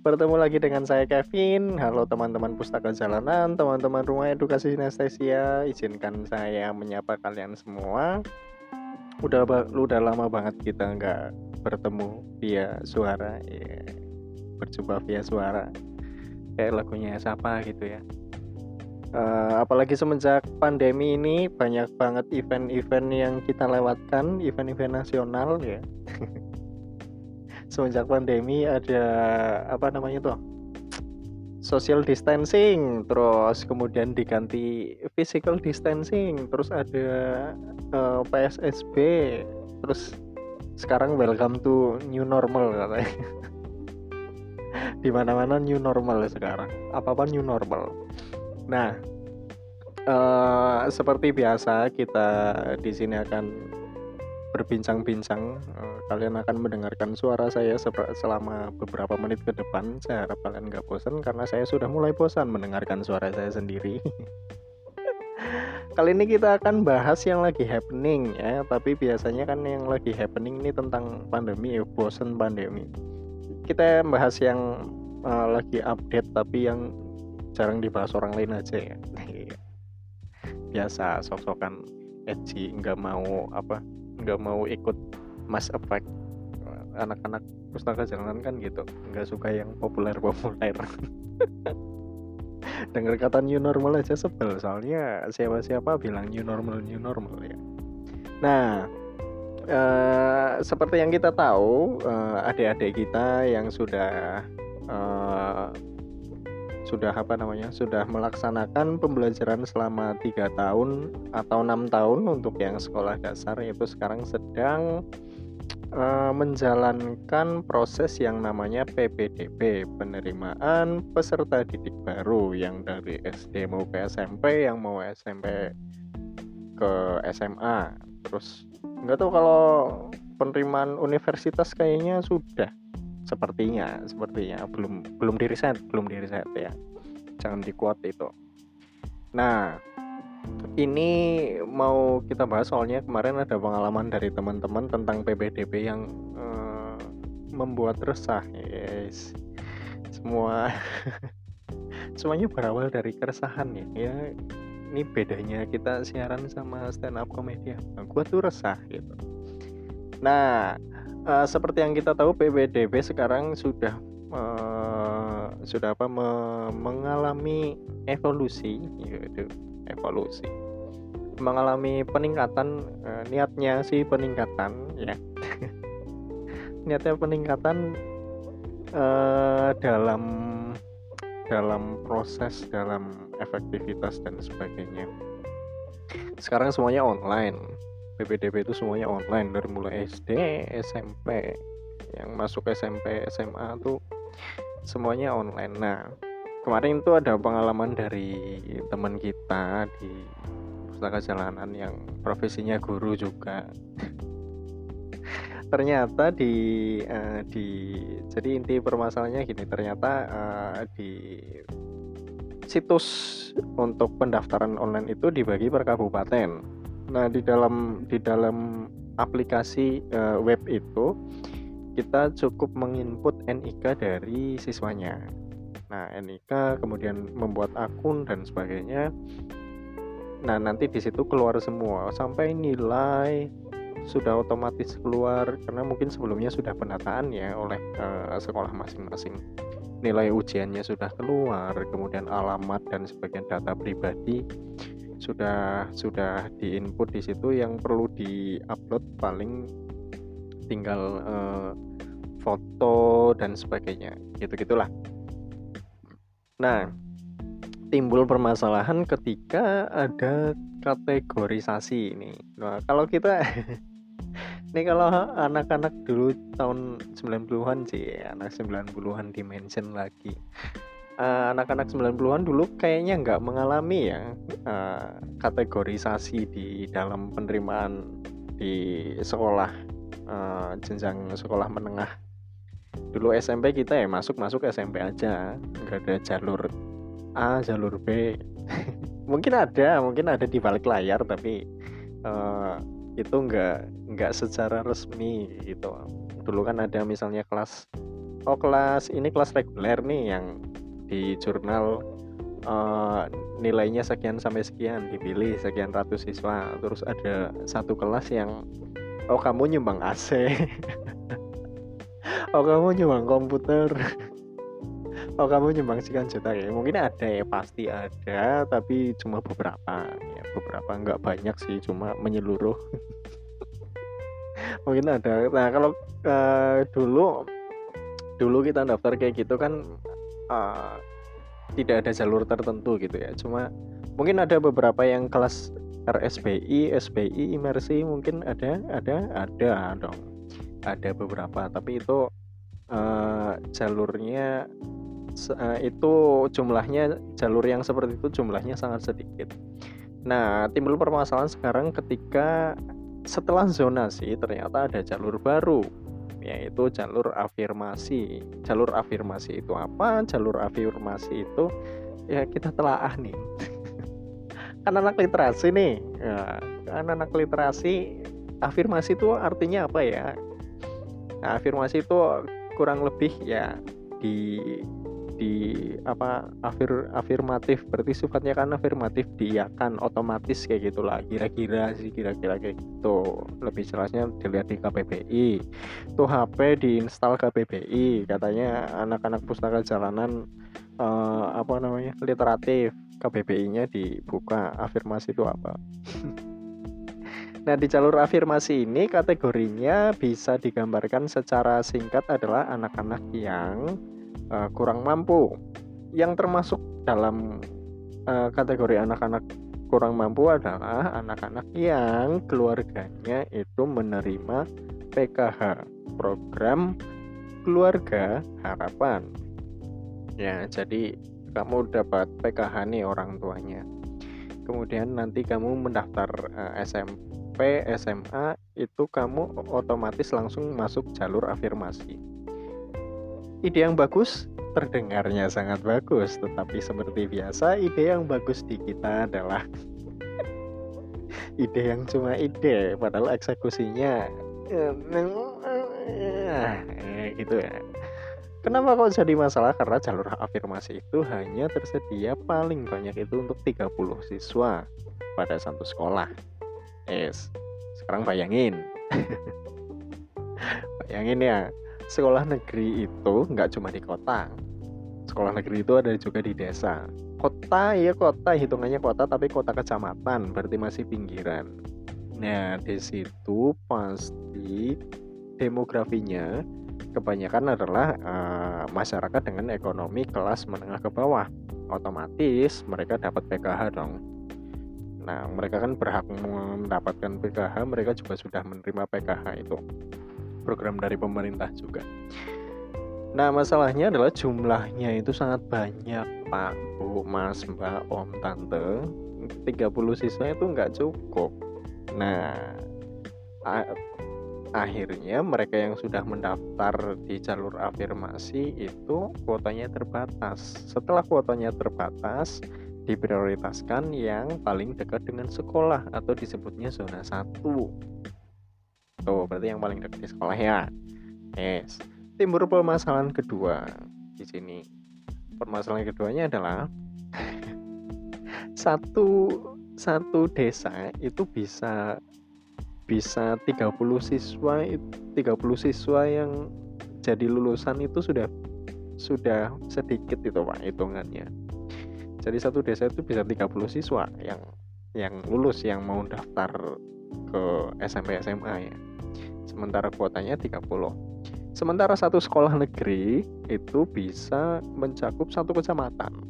Bertemu lagi dengan saya Kevin. Halo teman-teman pustaka jalanan, teman-teman rumah edukasi sinestesia. Izinkan saya menyapa kalian semua. Udah udah lama banget kita nggak bertemu via suara, ya. berjumpa via suara. Kayak lagunya siapa gitu ya. Uh, apalagi semenjak pandemi ini banyak banget event-event yang kita lewatkan, event-event nasional ya. semenjak pandemi ada apa namanya tuh social distancing terus kemudian diganti physical distancing terus ada uh, eh, PSSB terus sekarang welcome to new normal katanya. Di mana-mana new normal sekarang. Apa apa new normal. Nah uh, seperti biasa kita di sini akan berbincang-bincang uh, kalian akan mendengarkan suara saya selama beberapa menit ke depan. Saya harap kalian nggak bosan karena saya sudah mulai bosan mendengarkan suara saya sendiri. Kali ini kita akan bahas yang lagi happening ya tapi biasanya kan yang lagi happening ini tentang pandemi ya bosan pandemi. Kita bahas yang uh, lagi update tapi yang jarang dibahas orang lain aja ya. Biasa sok-sokan edgy nggak mau apa nggak mau ikut mass effect anak-anak pustaka jalanan kan gitu nggak suka yang populer-populer. Dengar kata new normal aja sebel soalnya siapa-siapa bilang new normal new normal ya. Nah uh, seperti yang kita tahu uh, adik-adik kita yang sudah uh, sudah apa namanya sudah melaksanakan pembelajaran selama tiga tahun atau enam tahun untuk yang sekolah dasar itu sekarang sedang uh, menjalankan proses yang namanya PPDB penerimaan peserta didik baru yang dari SD mau ke SMP yang mau SMP ke SMA terus nggak tahu kalau penerimaan universitas kayaknya sudah. Sepertinya sepertinya. Belum belum diriset belum diriset ya jangan dikuat itu. Nah ini mau kita bahas soalnya kemarin ada pengalaman dari teman-teman tentang PPDB yang uh, membuat resah yes. Semua semuanya berawal dari keresahan ya. Ya ini bedanya kita siaran sama stand up komedi nah, gua tuh resah gitu. Nah uh, seperti yang kita tahu PBDB sekarang sudah uh, sudah apa me mengalami evolusi yaitu evolusi. Mengalami peningkatan uh, niatnya sih peningkatan ya. Niatnya peningkatan uh, dalam dalam proses dalam efektivitas dan sebagainya. Sekarang semuanya online. PPDB itu semuanya online dari mulai SD, SMP, yang masuk SMP, SMA tuh semuanya online. Nah, kemarin itu ada pengalaman dari teman kita di pustaka jalanan yang profesinya guru juga. ternyata di uh, di jadi inti permasalahannya gini, ternyata uh, di situs untuk pendaftaran online itu dibagi per kabupaten Nah, di dalam di dalam aplikasi uh, web itu kita cukup menginput NIK dari siswanya. Nah, NIK kemudian membuat akun dan sebagainya. Nah, nanti di situ keluar semua sampai nilai sudah otomatis keluar karena mungkin sebelumnya sudah penataan ya oleh uh, sekolah masing-masing. Nilai ujiannya sudah keluar, kemudian alamat dan sebagian data pribadi sudah sudah diinput di situ yang perlu diupload paling tinggal uh, foto dan sebagainya gitu gitulah nah timbul permasalahan ketika ada kategorisasi ini. Nah kalau kita ini kalau anak-anak dulu tahun 90-an sih anak 90-an dimension lagi. Eh, anak-anak uh, 90-an dulu kayaknya nggak mengalami ya uh, kategorisasi di dalam penerimaan di sekolah uh, jenjang sekolah menengah. Dulu SMP kita ya masuk masuk SMP aja. Nggak ada jalur A jalur B. Mungkin ada mungkin ada di balik layar tapi uh, itu nggak nggak secara resmi gitu. Dulu kan ada misalnya kelas oh kelas ini kelas reguler nih yang di jurnal uh, nilainya sekian sampai sekian dipilih sekian ratus siswa. Terus ada satu kelas yang oh kamu nyumbang AC oh kamu nyumbang komputer. Oh kamu nyumbang sekian juta ya? Mungkin ada ya pasti ada tapi cuma beberapa ya. Beberapa nggak banyak sih cuma menyeluruh. Mungkin ada. Nah kalau uh, dulu dulu kita daftar kayak gitu kan uh, tidak ada jalur tertentu gitu ya. Cuma mungkin ada beberapa yang kelas RSBI, SBI, imersi mungkin ada ada ada dong ada beberapa tapi itu uh, jalurnya uh, itu jumlahnya jalur yang seperti itu jumlahnya sangat sedikit nah timbul permasalahan sekarang ketika setelah zonasi ternyata ada jalur baru yaitu jalur afirmasi. Jalur afirmasi itu apa? Jalur afirmasi itu ya kita telaah nih. kan anak literasi nih. Ya, kan anak literasi afirmasi itu artinya apa ya? Nah, afirmasi itu kurang lebih ya di di apa afir afirmatif. Berarti sifatnya kan afirmatif dia kan otomatis kayak gitulah. Kira-kira sih kira-kira kayak gitu. Lebih jelasnya dilihat di KPBI tuh HP diinstal KPBI katanya anak-anak pustaka jalanan eh, apa namanya literatif KBBI-nya dibuka afirmasi itu apa? Nah, di jalur afirmasi ini kategorinya bisa digambarkan secara singkat adalah anak-anak yang uh, kurang mampu. Yang termasuk dalam uh, kategori anak-anak kurang mampu adalah anak-anak yang keluarganya itu menerima PKH program keluarga harapan. Ya jadi kamu dapat PKH nih orang tuanya kemudian nanti kamu mendaftar uh, eh, SMP SMA itu kamu otomatis langsung masuk jalur afirmasi Ide yang bagus terdengarnya sangat bagus, tetapi seperti biasa ide yang bagus di kita adalah ide yang cuma ide, padahal eksekusinya ya, gitu ya. Kenapa kok jadi masalah? Karena jalur afirmasi itu hanya tersedia paling banyak itu untuk 30 siswa pada satu sekolah. Yes. Sekarang bayangin. bayangin ya, sekolah negeri itu nggak cuma di kota sekolah negeri itu ada juga di desa kota ya kota hitungannya kota tapi kota kecamatan berarti masih pinggiran nah di situ pasti demografinya kebanyakan adalah uh, masyarakat dengan ekonomi kelas menengah ke bawah otomatis mereka dapat PKH dong nah mereka kan berhak mendapatkan PKH mereka juga sudah menerima PKH itu program dari pemerintah juga. Nah, masalahnya adalah jumlahnya itu sangat banyak, Pak, Bu, Mas, Mbak, Om, Tante. 30 siswa itu nggak cukup. Nah, akhirnya mereka yang sudah mendaftar di jalur afirmasi itu kuotanya terbatas. Setelah kuotanya terbatas, diprioritaskan yang paling dekat dengan sekolah atau disebutnya zona 1 Tuh, berarti yang paling dekat di sekolah ya. Yes. Timbul permasalahan kedua di sini. Permasalahan keduanya adalah satu satu desa itu bisa bisa 30 siswa 30 siswa yang jadi lulusan itu sudah sudah sedikit itu Pak hitungannya. Jadi satu desa itu bisa 30 siswa yang yang lulus yang mau daftar ke SMP SMA ya. Sementara kuotanya 30 sementara satu sekolah negeri itu bisa mencakup satu kecamatan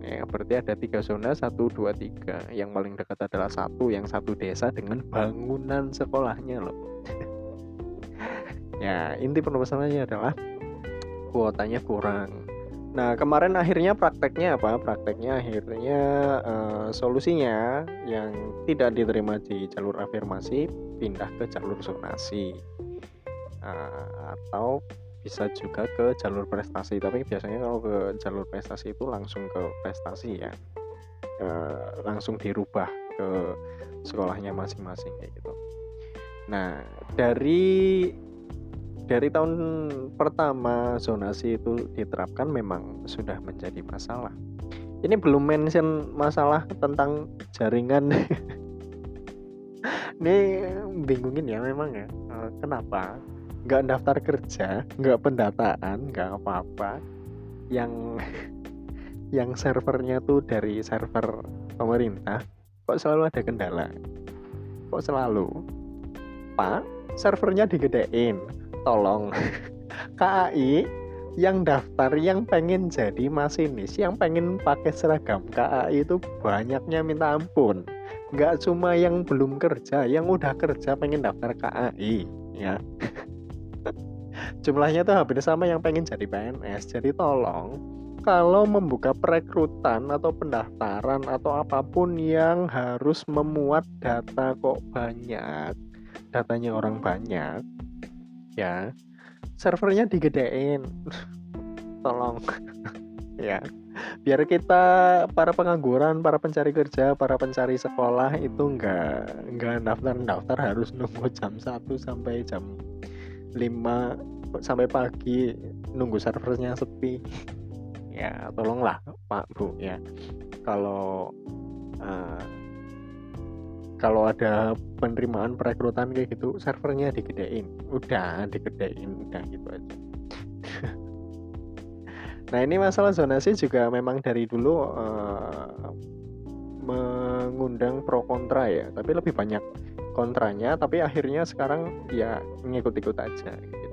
ya berarti ada tiga zona satu dua tiga yang paling dekat adalah satu yang satu desa dengan bangunan sekolahnya loh ya inti permasalahannya adalah kuotanya kurang Nah, kemarin akhirnya prakteknya apa? Prakteknya akhirnya uh, solusinya yang tidak diterima di jalur afirmasi pindah ke jalur zonasi. Uh, atau bisa juga ke jalur prestasi, tapi biasanya kalau ke jalur prestasi itu langsung ke prestasi ya. Uh, langsung dirubah ke sekolahnya masing-masing kayak gitu. Nah, dari dari tahun pertama zonasi itu diterapkan memang sudah menjadi masalah. Ini belum mention masalah tentang jaringan. Ini bingungin ya memang ya. Eh, kenapa? Nggak daftar kerja, nggak pendataan, nggak apa-apa. Yang yang servernya tuh dari server pemerintah, kok selalu ada kendala? Kok selalu? Pak, servernya digedein tolong KAI yang daftar yang pengen jadi masinis yang pengen pakai seragam KAI itu banyaknya minta ampun nggak cuma yang belum kerja yang udah kerja pengen daftar KAI ya jumlahnya tuh hampir sama yang pengen jadi PNS jadi tolong kalau membuka perekrutan atau pendaftaran atau apa pun yang harus memuat data kok banyak datanya orang banyak ya servernya digedein. Tolong ya. Biar kita para pengangguran para pencari kerja para pencari sekolah itu enggak enggak daftar daftar harus nunggu jam 1 sampai jam 5 sampai pagi nunggu servernya sepi. Ya tolonglah Pak Bu ya. Kalau uh, kalau ada penerimaan perekrutan kayak gitu servernya digedein. Udah digedein udah gitu aja. Nah ini masalah zonasi juga memang dari dulu uh, mengundang pro kontra ya. Tapi lebih banyak kontranya tapi akhirnya sekarang ya ngikut-ikut aja gitu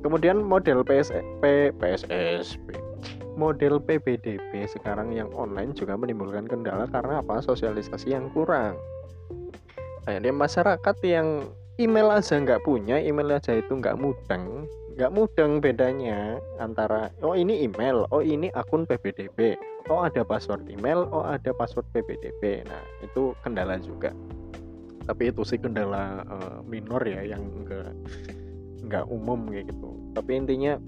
kemudian model PS, P, PSSP model PBDB sekarang yang online juga menimbulkan kendala karena apa? Sosialisasi yang kurang. Akhirnya masyarakat yang email aja nggak punya email aja itu nggak mudeng nggak mudeng bedanya antara oh ini email oh ini akun PBDB oh ada password email oh ada password PBDB nah itu kendala juga. Tapi itu sih kendala uh, minor ya yang enggak nggak umum kayak gitu. Tapi intinya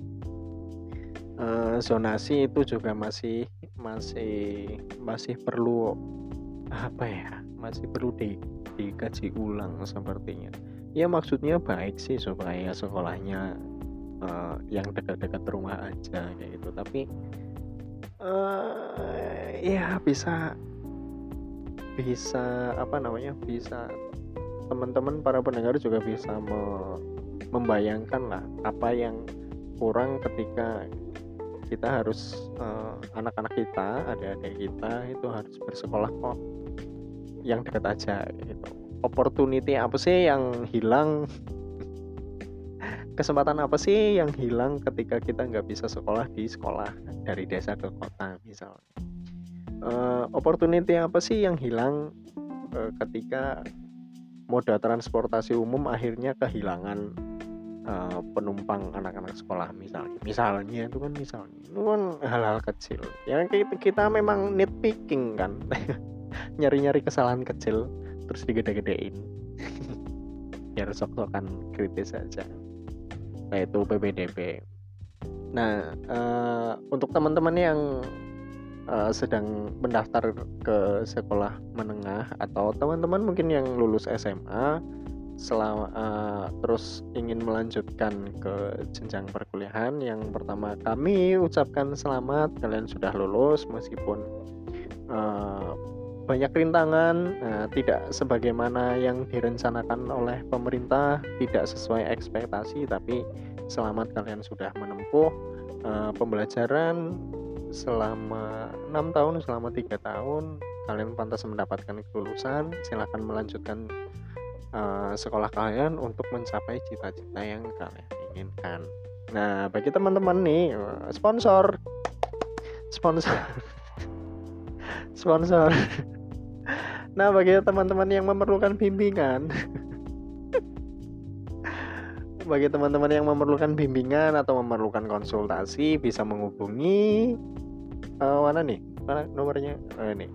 uh, zonasi itu juga masih masih masih perlu apa ya masih perlu di dikaji ulang sepertinya. Ya maksudnya baik sih supaya sekolahnya uh, yang dekat-dekat rumah aja kayak gitu. Tapi uh, ya bisa bisa apa namanya bisa teman-teman para pendengar juga bisa me, membayangkan lah apa yang kurang ketika kita harus uh, anak-anak kita adik-adik kita itu harus bersekolah kok yang dekat aja gitu. Opportunity apa sih yang hilang? Kesempatan apa sih yang hilang ketika kita nggak bisa sekolah di sekolah dari desa ke kota misalnya? Uh, opportunity apa sih yang hilang uh, ketika moda transportasi umum akhirnya kehilangan uh, penumpang anak-anak sekolah misalnya misalnya itu kan misalnya itu kan hal-hal kecil. Yang kita, kita memang nitpicking kan. Nyari-nyari kesalahan kecil terus digede-gedein. Biar sok-sokan kritis saja nah itu PPDB nah uh, untuk teman-teman yang uh, sedang mendaftar ke sekolah menengah atau teman-teman mungkin yang lulus SMA selama uh, terus ingin melanjutkan ke jenjang perkuliahan yang pertama kami ucapkan selamat kalian sudah lulus meskipun uh, banyak rintangan, nah, tidak sebagaimana yang direncanakan oleh pemerintah, tidak sesuai ekspektasi, tapi selamat kalian sudah menempuh uh, pembelajaran selama enam tahun, selama tiga tahun, kalian pantas mendapatkan kelulusan. Silakan melanjutkan uh, sekolah kalian untuk mencapai cita-cita yang kalian inginkan. Nah, bagi teman-teman nih, sponsor, sponsor, sponsor. Nah, bagi teman-teman yang memerlukan bimbingan, bagi teman-teman yang memerlukan bimbingan atau memerlukan konsultasi bisa menghubungi uh, mana nih? Mana nomornya? Uh, ini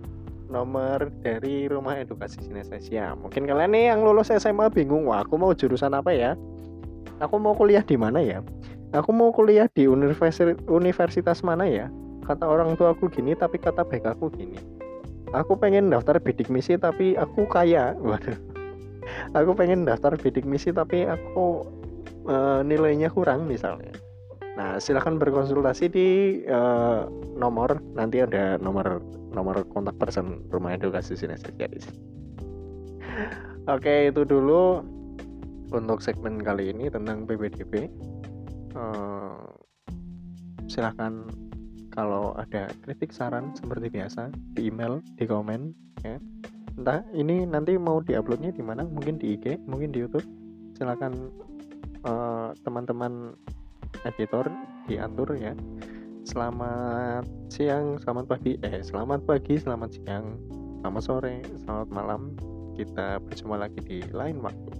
nomor dari Rumah Edukasi Sinesesia. Mungkin kalian nih yang lulus SMA bingung, wah aku mau jurusan apa ya? Aku mau kuliah di mana ya? Aku mau kuliah di universitas universitas mana ya? Kata orang tua aku gini, tapi kata baik aku gini aku pengen daftar bidik misi tapi aku kaya waduh aku pengen daftar bidik misi tapi aku uh, nilainya kurang misalnya nah silahkan berkonsultasi di uh, nomor nanti ada nomor nomor kontak person rumah edukasi di sini oke itu dulu untuk segmen kali ini tentang PPDB uh, silahkan kalau ada kritik saran seperti biasa di email di komen ya. Entah ini nanti mau diuploadnya di mana? Mungkin di IG mungkin di YouTube. Silakan uh, teman-teman editor diatur ya selamat siang selamat pagi eh selamat pagi selamat siang selamat sore selamat malam. Kita berjumpa lagi di lain waktu